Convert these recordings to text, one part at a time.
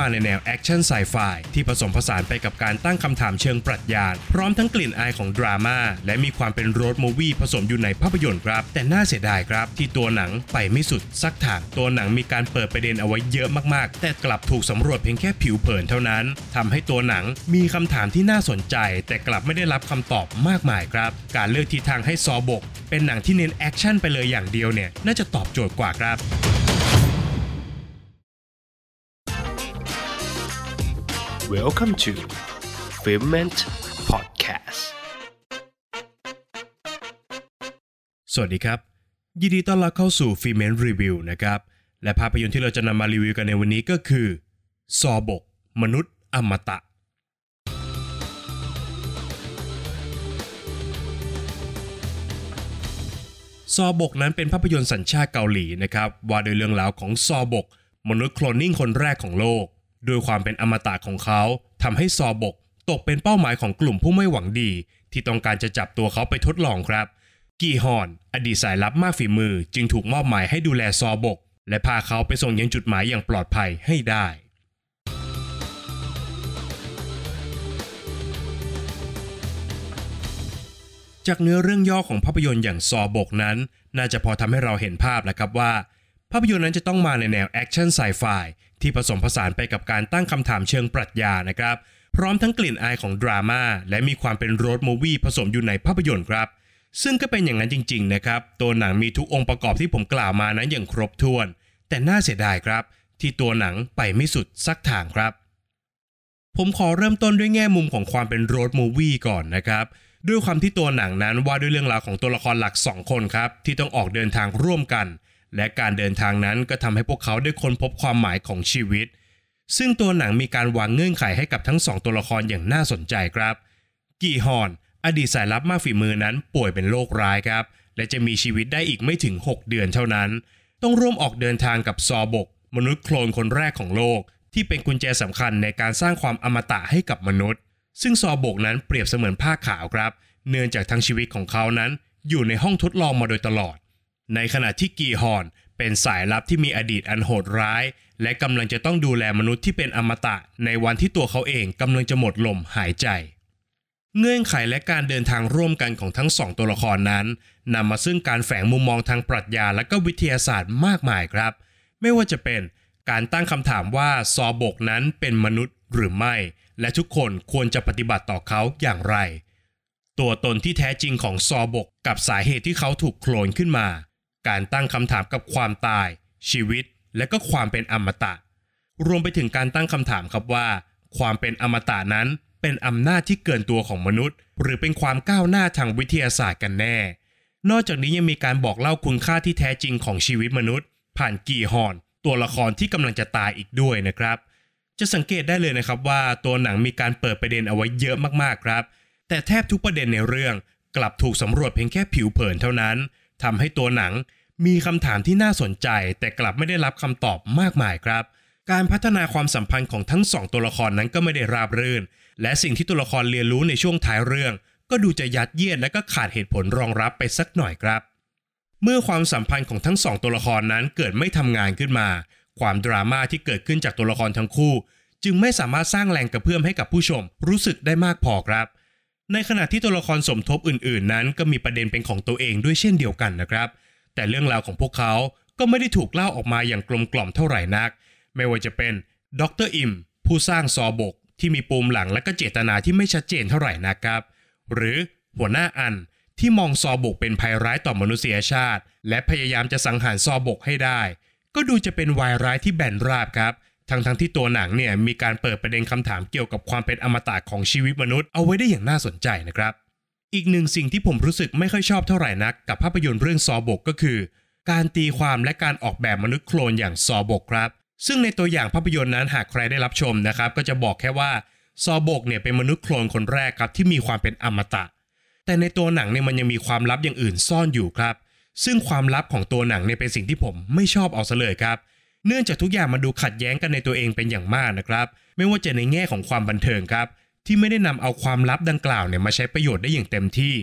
มาในแนวแอคชั่นไซไฟที่ผสมผสานไปกับการตั้งคำถามเชิงปรัชญาพร้อมทั้งกลิ่นอายของดราม่าและมีความเป็น road movie ผสมอยู่ในภาพยนตร์ครับ แต่น่าเสียดายครับ ที่ตัวหนังไปไม่สุดสักทางตัวหนังมีการเปิดประเด็นเอาไว้เยอะมากๆ แต่กลับถูกสำรวจเพียงแค่ผิวเผินเท่านั้นทำให้ตัวหนังมีคำถามที่น่าสนใจ แต่กลับไม่ได้รับคำตอบมากมายครับ การเลือกทิศทางให้ซอบก เป็นหนังที่เน้นแอคชั่นไปเลยอย่างเดียวเนี่ยน่าจะตอบโจทย์กว่าครับ Welcome to Filment Podcast สวัสดีครับ ยินดีต้อนรับเข้าสู่ฟิเมนรีวิวนะครับ และภาพยนตร์ที่เราจะนำมารีวิวกันในวันนี้ก็คือ ซอบก มนุษย์อมตะซอบกนั้นเป็นภาพยนตร์สัญชาติเกาหลีนะครับว่าโดยเรื่องราวของซอบก มนุษย์โคลนนิ่งคนแรกของโลก ด้วยความเป็นอมตะของเขาทำให้ซอบกตกเป็นเป้าหมายของกลุ่มผู้ไม่หวังดี ที่ต้องการจะจับตัวเขาไปทดลองครับ กีฮอน อดีตสายลับมากฝีมือ จึงถูกมอบหมายให้ดูแลซอบก และพาเขาไปส่งยังจุดหมายอย่างปลอดภัยให้ได้จากเนื้อเรื่องย่อของภาพยนตร์อย่างซอบกนั้น น่าจะพอทำให้เราเห็นภาพแล้วครับว่า ภาพยนตร์นั้นจะต้องมาในแนวแอคชั่นไซไฟ ที่ผสมผสานไปกับการตั้งคำถามเชิงปรัชญานะครับ พร้อมทั้งกลิ่นอายของดราม่าและมีความเป็น road movie ผสมอยู่ในภาพยนตร์ครับ ซึ่งก็เป็นอย่างนั้นจริง ๆ นะครับ ตัวหนังมีทุกองค์ประกอบที่ผมกล่าวมานั้นอย่างครบถ้วน แต่น่าเสียดายครับ ที่ตัวหนังไปไม่สุดสักทางครับ ผมขอเริ่มต้นด้วยแง่มุมของความเป็น road movie ก่อนนะครับด้วยความที่ตัวหนังนั้นว่าด้วยเรื่องราวของตัวละครหลัก 2 คนครับที่ต้องออกเดินทางร่วมกัน และการเดินทางนั้นก็ทำให้พวกเขาได้ค้นพบความหมายของชีวิต ซึ่งตัวหนังมีการวางเงื่อนไขให้กับทั้งสองตัวละครอย่างน่าสนใจครับ กีฮอน อดีตสายลับมากฝีมือนั้นป่วยเป็นโรคร้ายครับ และจะมีชีวิตได้อีกไม่ถึง 6 เดือนเท่านั้น ต้องร่วมออกเดินทางกับซอบก มนุษย์โคลนคนแรกของโลก ที่เป็นกุญแจสำคัญในการสร้างความอมตะให้กับมนุษย์ ซึ่งซอบกนั้นเปรียบเสมือนผ้าขาวครับ เนื่องจากทั้งชีวิตของเขานั้น อยู่ในห้องทดลองมาโดยตลอด ในขณะที่กีฮอนเป็นสายลับที่มีอดีตอันโหดร้าย และกำลังจะต้องดูแลมนุษย์ที่เป็นอมตะ ในวันที่ตัวเขาเองกำลังจะหมดลมหายใจ เงื่อนไขและการเดินทางร่วมกันของทั้งสองตัวละครนั้นนำมาซึ่งการแฝงมุมมองทางปรัชญาและก็วิทยาศาสตร์มากมายครับ ไม่ว่าจะเป็นการตั้งคำถามว่าซอบกนั้นเป็นมนุษย์หรือไม่ และทุกคนควรจะปฏิบัติต่อเขาอย่างไร ตัวตนที่แท้จริงของซอบกกับสาเหตุที่เขาถูกโคลนขึ้นมา การตั้งคำถามกับความตาย ชีวิต และก็ความเป็นอมตะ รวมไปถึงการตั้งคำถามครับว่า ความเป็นอมตะนั้นเป็นอำนาจที่เกินตัวของมนุษย์ หรือเป็นความก้าวหน้าทางวิทยาศาสตร์กันแน่ นอกจากนี้ยังมีการบอกเล่าคุณค่าที่แท้จริงของชีวิตมนุษย์ ผ่านกีฮอน ตัวละครที่กำลังจะตายอีกด้วยนะครับ จะสังเกตได้เลยนะครับว่าตัวหนังมีการเปิดประเด็นเอาไว้เยอะมากๆครับ แต่แทบทุกประเด็นในเรื่องกลับถูกสำรวจเพียงแค่ผิวเผินเท่านั้น ทำให้ตัวหนังมีคำถามที่น่าสนใจ แต่กลับไม่ได้รับคำตอบมากมายครับ การพัฒนาความสัมพันธ์ของทั้งสองตัวละครนั้นก็ไม่ได้ราบรื่น และสิ่งที่ตัวละครเรียนรู้ในช่วงท้ายเรื่อง ก็ดูจะยัดเยียดและก็ขาดเหตุผลรองรับไปสักหน่อยครับ เมื่อความสัมพันธ์ของทั้งสองตัวละครนั้นเกิดไม่ทำงานขึ้นมา ความดราม่าที่เกิดขึ้นจากตัวละครทั้งคู่ จึงไม่สามารถสร้างแรงกระเพื่อมให้กับผู้ชมรู้สึกได้มากพอครับ ในขณะที่ตัวละครสมทบอื่น ๆ นั้น ก็มีประเด็นเป็นของตัวเองด้วยเช่นเดียวกันนะครับ แต่เรื่องราวของพวกเขาก็ไม่ได้ถูกเล่าออกมาอย่างกลมกล่อมเท่าไหร่นัก ไม่ว่าจะเป็นดรอิมผู้สร้างซอบกที่มีปูมหลังและก็เจตนาที่ไม่ชัดเจนเท่าไหร่นะครับ หรือหัวหน้าอันที่มองซอบกเป็นภัยร้ายต่อมนุษยชาติ และพยายามจะสังหารซอบกให้ได้ ก็ดูจะเป็นวายร้ายที่แบนราบครับ ทั้งทั้งที่ตัวหนังเนี่ยมีการเปิดประเด็นคำถามเกี่ยวกับความเป็นอมตะของชีวิตมนุษย์เอาไว้ได้อย่างน่าสนใจนะครับ อีกหนึ่งสิ่งที่ผมรู้สึกไม่ค่อยชอบเท่าไหร่นัก กับภาพยนตร์เรื่องซอบกก็คือ การตีความและการออกแบบมนุษย์โคลนอย่างซอบกครับ ซึ่งในตัวอย่างภาพยนตร์นั้นหากใครได้รับชมนะครับก็จะบอกแค่ว่าซอบกเนี่ยเป็นมนุษย์โคลนคนแรกครับที่มีความเป็นอมตะ แต่ในตัวหนังเนี่ยมันยังมีความลับอย่างอื่นซ่อนอยู่ครับ ซึ่งความลับของตัวหนังเนี่ยเป็นสิ่งที่ผมไม่ชอบเอาซะเลยครับ เนื่องจากทุกอย่างมันดูขัดแย้งกันในตัวเองเป็นอย่างมากนะครับ ไม่ว่าจะในแง่ของความบันเทิงครับ ที่ไม่ได้นำเอาความลับดังกล่าวเนี่ยมาใช้ประโยชน์ได้อย่างเต็มที่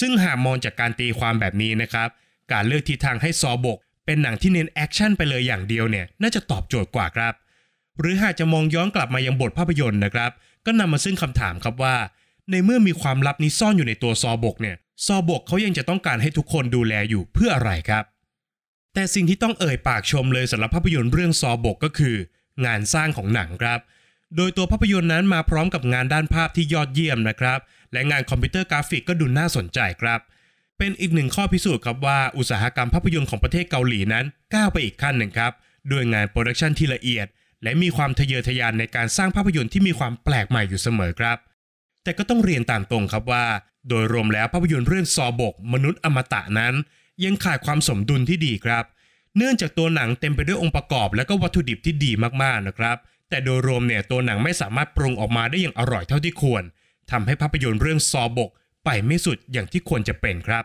ซึ่งหากมองจากการตีความแบบนี้นะครับ การเลือกทิศทางให้ซอบก เป็นหนังที่เน้นแอคชั่นไปเลยอย่างเดียวเนี่ยน่าจะตอบโจทย์กว่าครับ หรือหากจะมองย้อนกลับมายังบทภาพยนตร์นะครับ ก็นำมาซึ่งคำถามครับว่า ในเมื่อมีความลับนี้ซ่อนอยู่ในตัวซอบกเนี่ยซอบกเขายังจะต้องการให้ทุกคนดูแลอยู่เพื่ออะไรครับ แต่สิ่งที่ต้องเอ่ยปากชมเลยสำหรับภาพยนตร์เรื่องซอบกก็คือ งานสร้างของหนังครับ โดยตัวภาพยนตร์นั้นมาพร้อมกับงานด้านภาพที่ยอดเยี่ยมนะครับ และงานคอมพิวเตอร์กราฟิกก็ดูน่าสนใจครับ เป็นอีกหนึ่งข้อพิสูจน์ครับว่าอุตสาหกรรมภาพยนตร์ของประเทศเกาหลีนั้นก้าวไปอีกขั้นหนึ่งครับด้วยงานโปรดักชันที่ละเอียด และมีความทะเยอทะยานในการสร้างภาพยนตร์ที่มีความแปลกใหม่อยู่เสมอครับ แต่ก็ต้องเรียนตามตรงครับว่า โดยรวมแล้วภาพยนตร์เรื่องซอบก มนุษย์อมตะนั้น ยังขาดความสมดุลที่ดีครับ เนื่องจากตัวหนังเต็มไปด้วยองค์ประกอบ และก็วัตถุดิบที่ดีมากๆนะครับ แต่โดยรวมเนี่ยตัวหนังไม่สามารถปรุงออกมาได้อย่างอร่อยเท่าที่ควรทำให้ภาพยนตร์เรื่องซอบก ไปไม่สุดอย่างที่ควรจะเป็นครับ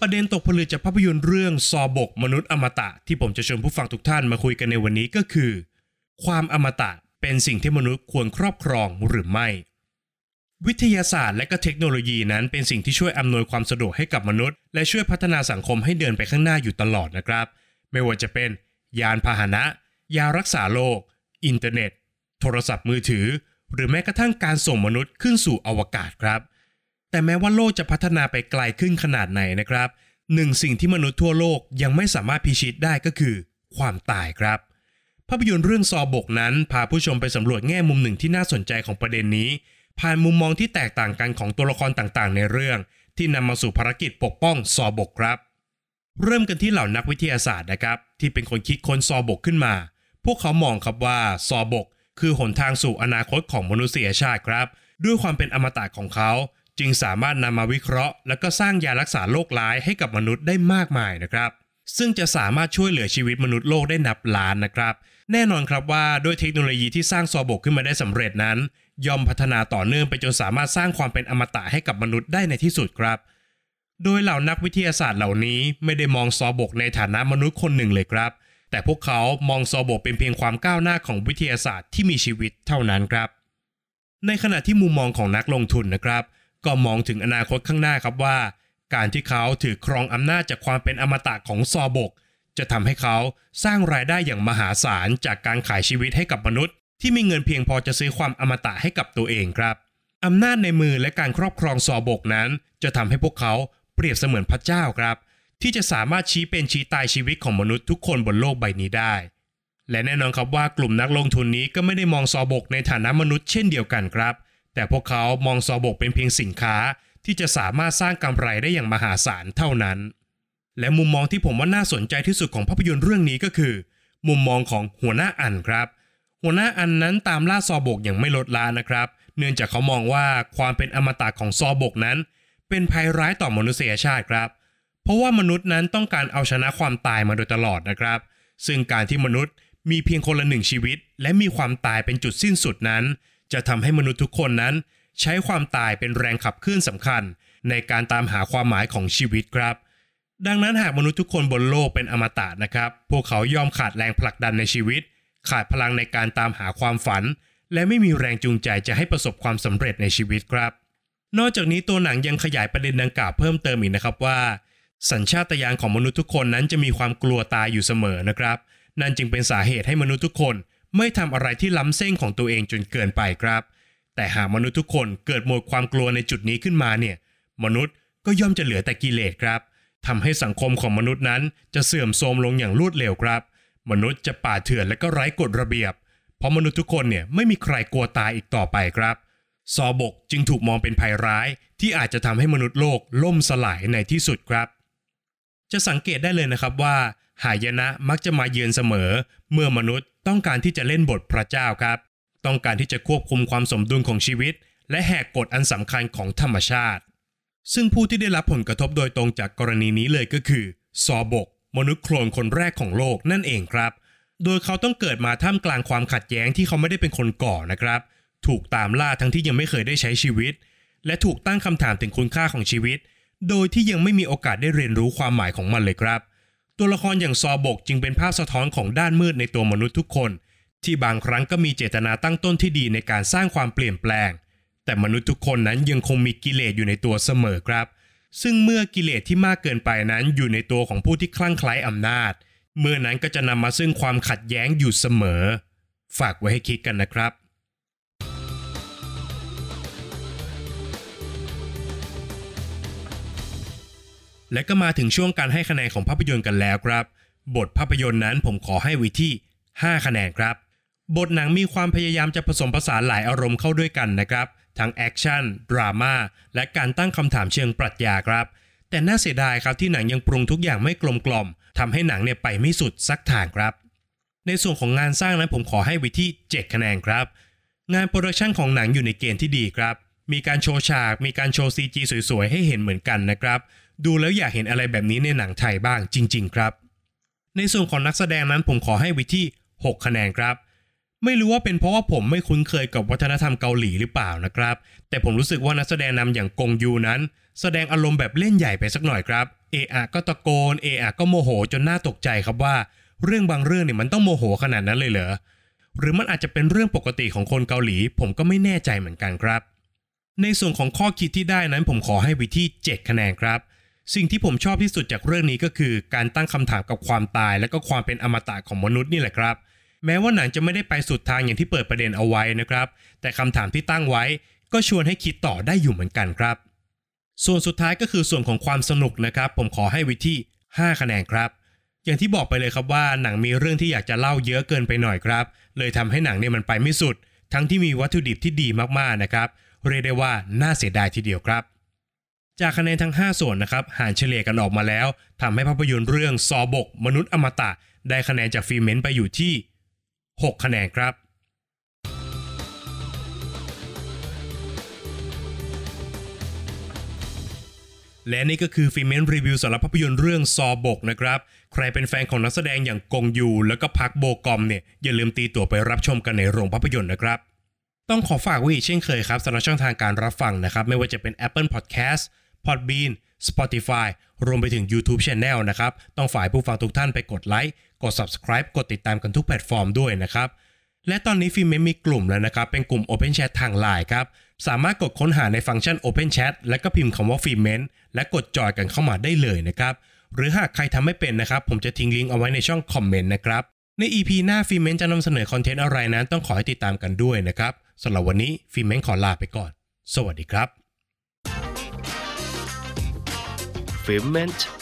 ประเด็นตกผลึกจากภาพยนตร์เรื่องซอบกมนุษย์อมตะที่ผมจะชวนผู้ฟังทุกท่านมาคุยกันในวันนี้ก็คือ ความอมตะ เป็นสิ่งที่มนุษย์ควรครอบครองหรือไม่ วิทยาศาสตร์และก็เทคโนโลยีนั้นเป็นสิ่งที่ช่วยอำนวยความสะดวกให้กับมนุษย์ และช่วยพัฒนาสังคมให้เดินไปข้างหน้าอยู่ตลอดนะครับ ไม่ว่าจะเป็น ยานพาหนะ ยารักษาโรคอินเทอร์เน็ต โทรศัพท์มือถือ หรือแม้กระทั่งการส่งมนุษย์ขึ้นสู่อวกาศครับ แต่แม้ว่าโลกจะพัฒนาไปไกลขึ้นขนาดไหนนะครับหนึ่งสิ่งที่มนุษย์ทั่วโลกยังไม่สามารถพิชิตได้ก็คือ ความตายครับ ภาพยนตร์เรื่องซอบกนั้น พาผู้ชมไปสำรวจแง่มุมหนึ่งที่น่าสนใจของประเด็นนี้ ผ่านมุมมองที่แตกต่างกันของตัวละครต่างๆ ในเรื่อง ที่นำมาสู่ภารกิจปกป้องซอบกครับ เริ่มกันที่เหล่านักวิทยาศาสตร์นะครับ ที่เป็นคนคิดค้นซอบกขึ้นมา พวกเขามองครับว่าซอบก คือหนทางสู่อนาคตของมนุษยชาติครับ ด้วยความเป็นอมตะของเขา จึงสามารถนำมาวิเคราะห์ และก็สร้างยารักษาโรคร้ายให้กับมนุษย์ได้มากมายนะครับ ซึ่งจะสามารถช่วยเหลือชีวิตมนุษย์โลกได้นับล้านนะครับ แน่นอนครับว่าด้วยเทคโนโลยีที่สร้างซอบกขึ้นมาได้สำเร็จนั้น ย่อมพัฒนาต่อเนื่องไปจนสามารถสร้างความเป็นอมตะให้กับมนุษย์ได้ในที่สุดครับ โดยเหล่านักวิทยาศาสตร์เหล่านี้ไม่ได้มองซอบกในฐานะมนุษย์คนหนึ่งเลยครับ แต่พวกเขามองซอบกเป็นเพียงความก้าวหน้าของวิทยาศาสตร์ที่มีชีวิตเท่านั้นครับ ในขณะที่มุมมองของนักลงทุนนะครับ ก็มองถึงอนาคตข้างหน้าครับว่า การที่เขาถือครองอำนาจจากความเป็นอมตะของซอบก จะทำให้เขาสร้างรายได้อย่างมหาศาลจากการขายชีวิตให้กับมนุษย์ ที่มีเงินเพียงพอจะซื้อความอมตะให้กับตัวเองครับอำนาจในมือและการครอบครองซอบกนั้น จะทำให้พวกเขาเปรียบเสมือนพระเจ้าครับ ที่จะสามารถชี้เป็นชี้ตายชีวิตของมนุษย์ทุกคนบนโลกใบนี้ได้ และแน่นอนครับว่ากลุ่มนักลงทุนนี้ก็ไม่ได้มองซอบกในฐานะมนุษย์เช่นเดียวกันครับ แต่พวกเขามองซอบกเป็นเพียงสินค้าที่จะสามารถสร้างกำไรได้อย่างมหาศาลเท่านั้น และมุมมองที่ผมว่าน่าสนใจที่สุดของภาพยนตร์เรื่องนี้ก็คือ มุมมองของหัวหน้าอันครับ หัวหน้าอันนั้นตามล่าซอบกอย่างไม่ลดละนะครับ เนื่องจากเขามองว่าความเป็นอมตะของซอบกนั้น เป็นภัยร้ายต่อมนุษยชาติครับ เพราะว่ามนุษย์นั้นต้องการเอาชนะความตายมาโดยตลอดนะครับ ซึ่งการที่มนุษย์มีเพียงคนละหนึ่งชีวิต และมีความตายเป็นจุดสิ้นสุดนั้น จะทำให้มนุษย์ทุกคนนั้น ใช้ความตายเป็นแรงขับเคลื่อนสำคัญ ในการตามหาความหมายของชีวิตครับ ดังนั้นหากมนุษย์ทุกคนบนโลกเป็นอมตะนะครับ พวกเขายอมขาดแรงผลักดันในชีวิต ขาดพลังในการตามหาความฝัน และไม่มีแรงจูงใจจะให้ประสบความสำเร็จในชีวิตครับ นอกจากนี้ตัวหนังยังขยายประเด็นดังกล่าวเพิ่มเติมอีกนะครับว่า สัญชาตญาณของมนุษย์ทุกคนนั้นจะมีความกลัวตายอยู่เสมอนะครับ นั่นจึงเป็นสาเหตุให้มนุษย์ทุกคน ไม่ทำอะไรที่ล้ำเส้นของตัวเองจนเกินไปครับ แต่หากมนุษย์ทุกคนเกิดหมดความกลัวในจุดนี้ขึ้นมาเนี่ย มนุษย์ก็ย่อมจะเหลือแต่กิเลสครับ ทำให้สังคมของมนุษย์นั้นจะเสื่อมโทรมลงอย่างรวดเร็วครับ มนุษย์จะป่าเถื่อนและก็ไร้กฎระเบียบ เพราะมนุษย์ทุกคนเนี่ยไม่มีใครกลัวตายอีกต่อไปครับ ซอบกจึงถูกมองเป็นภัยร้าย ที่อาจจะทำให้มนุษย์โลกล่มสลายในที่สุดครับ จะสังเกตได้เลยนะครับว่า หายนะมักจะมาเยือนเสมอ เมื่อมนุษย์ต้องการที่จะเล่นบทพระเจ้าครับ ต้องการที่จะควบคุมความสมดุลของชีวิต และแหกกฎอันสำคัญของธรรมชาติ ซึ่งผู้ที่ได้รับผลกระทบโดยตรงจากกรณีนี้เลยก็คือ ซอบก มนุษย์โคลนคนแรกของโลกนั่นเองครับ โดยเขาต้องเกิดมาท่ามกลางความขัดแย้งที่เขาไม่ได้เป็นคนก่อนะครับ ถูกตามล่าทั้งที่ยังไม่เคยได้ใช้ชีวิต และถูกตั้งคำถามถึงคุณค่าของชีวิต โดยที่ยังไม่มีโอกาสได้เรียนรู้ความหมายของมันเลยครับ ตัวละครอย่างซอบกจึงเป็นภาพสะท้อนของด้านมืดในตัวมนุษย์ทุกคน ที่บางครั้งก็มีเจตนาตั้งต้นที่ดีในการสร้างความเปลี่ยนแปลง แต่มนุษย์ทุกคนนั้นยังคงมีกิเลสอยู่ในตัวเสมอครับ ซึ่งเมื่อกิเลสที่มากเกินไปนั้นอยู่ในตัวของผู้ที่คลั่งไคล้อำนาจ เมื่อนั้นก็จะนำมาซึ่งความขัดแย้งอยู่เสมอ ฝากไว้ให้คิดกันนะครับและก็มาถึงช่วงการให้คะแนนของภาพยนตร์กันแล้วครับ บทภาพยนตร์นั้นผมขอให้ไว้ที่ 5 คะแนนครับ บทหนังมีความพยายามจะผสมผสานหลายอารมณ์เข้าด้วยกันนะครับ ทั้งแอคชั่นดราม่าและการตั้งคำถามเชิงปรัชญาครับ แต่น่าเสียดายครับที่หนังยังปรุงทุกอย่างไม่กลมกล่อมทำให้หนังเนี่ยไปไม่สุดสักทางครับ ในส่วนของงานสร้างนั้นผมขอให้ไว้ที่ 7 คะแนนครับ งานโปรดักชันของหนังอยู่ในเกณฑ์ที่ดีครับ มีการโชว์ฉาก มีการโชว์ CG สวยๆ ให้เห็นเหมือนกันนะครับ ดูแล้วอยากเห็นอะไรแบบนี้ในหนังไทยบ้างจริง ๆ ครับ ในส่วนของนักแสดงนั้นผมขอให้ไว้ที่ 6 คะแนนครับ ไม่รู้ว่าเป็นเพราะว่าผมไม่คุ้นเคยกับวัฒนธรรมเกาหลีหรือเปล่านะครับ แต่ผมรู้สึกว่านักแสดงนำอย่างกงยูนั้น แสดงอารมณ์แบบเล่นใหญ่ไปสักหน่อยครับ เออะก็ตะโกน เออะก็โมโหจนน่าตกใจครับว่า เรื่องบางเรื่องเนี่ยมันต้องโมโหขนาดนั้นเลยเหรอ หรือมันอาจจะเป็นเรื่องปกติของคนเกาหลี ผมก็ไม่แน่ใจเหมือนกันครับ ในส่วนของข้อคิดที่ได้นั้น ผมขอให้ไว้ที่ 7 คะแนนครับ สิ่งที่ผมชอบที่สุดจากเรื่องนี้ก็คือ การตั้งคำถามกับความตาย และก็ความเป็นอมตะของมนุษย์นี่แหละครับ แม้ว่าหนังจะไม่ได้ไปสุดทางอย่างที่เปิดประเด็นเอาไว้นะครับ แต่คำถามที่ตั้งไว้ก็ชวนให้คิดต่อได้อยู่เหมือนกันครับ ส่วนสุดท้ายก็คือส่วนของความสนุกนะครับ ผมขอให้ว้ที่ 5 คะแนนครับ อย่างที่บอกไปเลยครับว่าหนังมีเรื่องที่อยากจะเล่าเยอะเกินไปหน่อยครับ เลยทำให้หนังเนี่ยมันไปไม่สุด ทั้งที่มีวัตถุดิบที่ดีมากๆนะครับ เรียกได้ว่าน่าเสียดายทีเดียวครับ จากคะแนนทั้ง 5 ส่วนนะครับหารเฉลี่ยกันออกมาแล้วทำให้ภาพยนตร์เรื่องซอบก มนุษย์อมตะ ได้คะแนนจาก Filment ไปอยู่ที่ 6 คะแนนครับ และนี่ก็คือ Filment รีวิวสำหรับภาพยนตร์เรื่องซอบกนะครับ ใครเป็นแฟนของนักแสดงอย่างกงยู แล้วก็พัคโบกอมเนี่ยอย่าลืมตีตั๋วไปรับชมกันในโรงภาพยนตร์นะครับ ต้องขอฝากไว้อีกเช่นเคยครับสำหรับช่องทางการรับฟังนะครับ ไม่ว่าจะเป็น Apple Podcast Podbean Spotify รวมไปถึง YouTube Channel นะครับ ต้องฝากผู้ฟังทุกท่านไปกดไลค์ กด Subscribe กดติดตามกันทุกแพลตฟอร์มด้วยนะครับ และตอนนี้ Filment มีกลุ่มแล้วนะครับ เป็นกลุ่ม Open Chat ทาง Line ครับ สามารถกดค้นหาในฟังก์ชัน Open Chat และก็พิมพ์คำว่า Filment และกด join กันเข้ามาได้เลยนะครับ หรือหากใครทำไม่เป็นนะครับ ผมจะทิ้งลิงก์เอาไว้ในช่องคอมเมนต์นะครับใน EP หน้า Filment จะนำเสนอคอนเทนต์อะไรนั้นต้องขอให้ติดตามกันด้วยนะครับสำหรับวันนี้ Filment ขอลาไปก่อน สวัสดีครับ f i l m e n t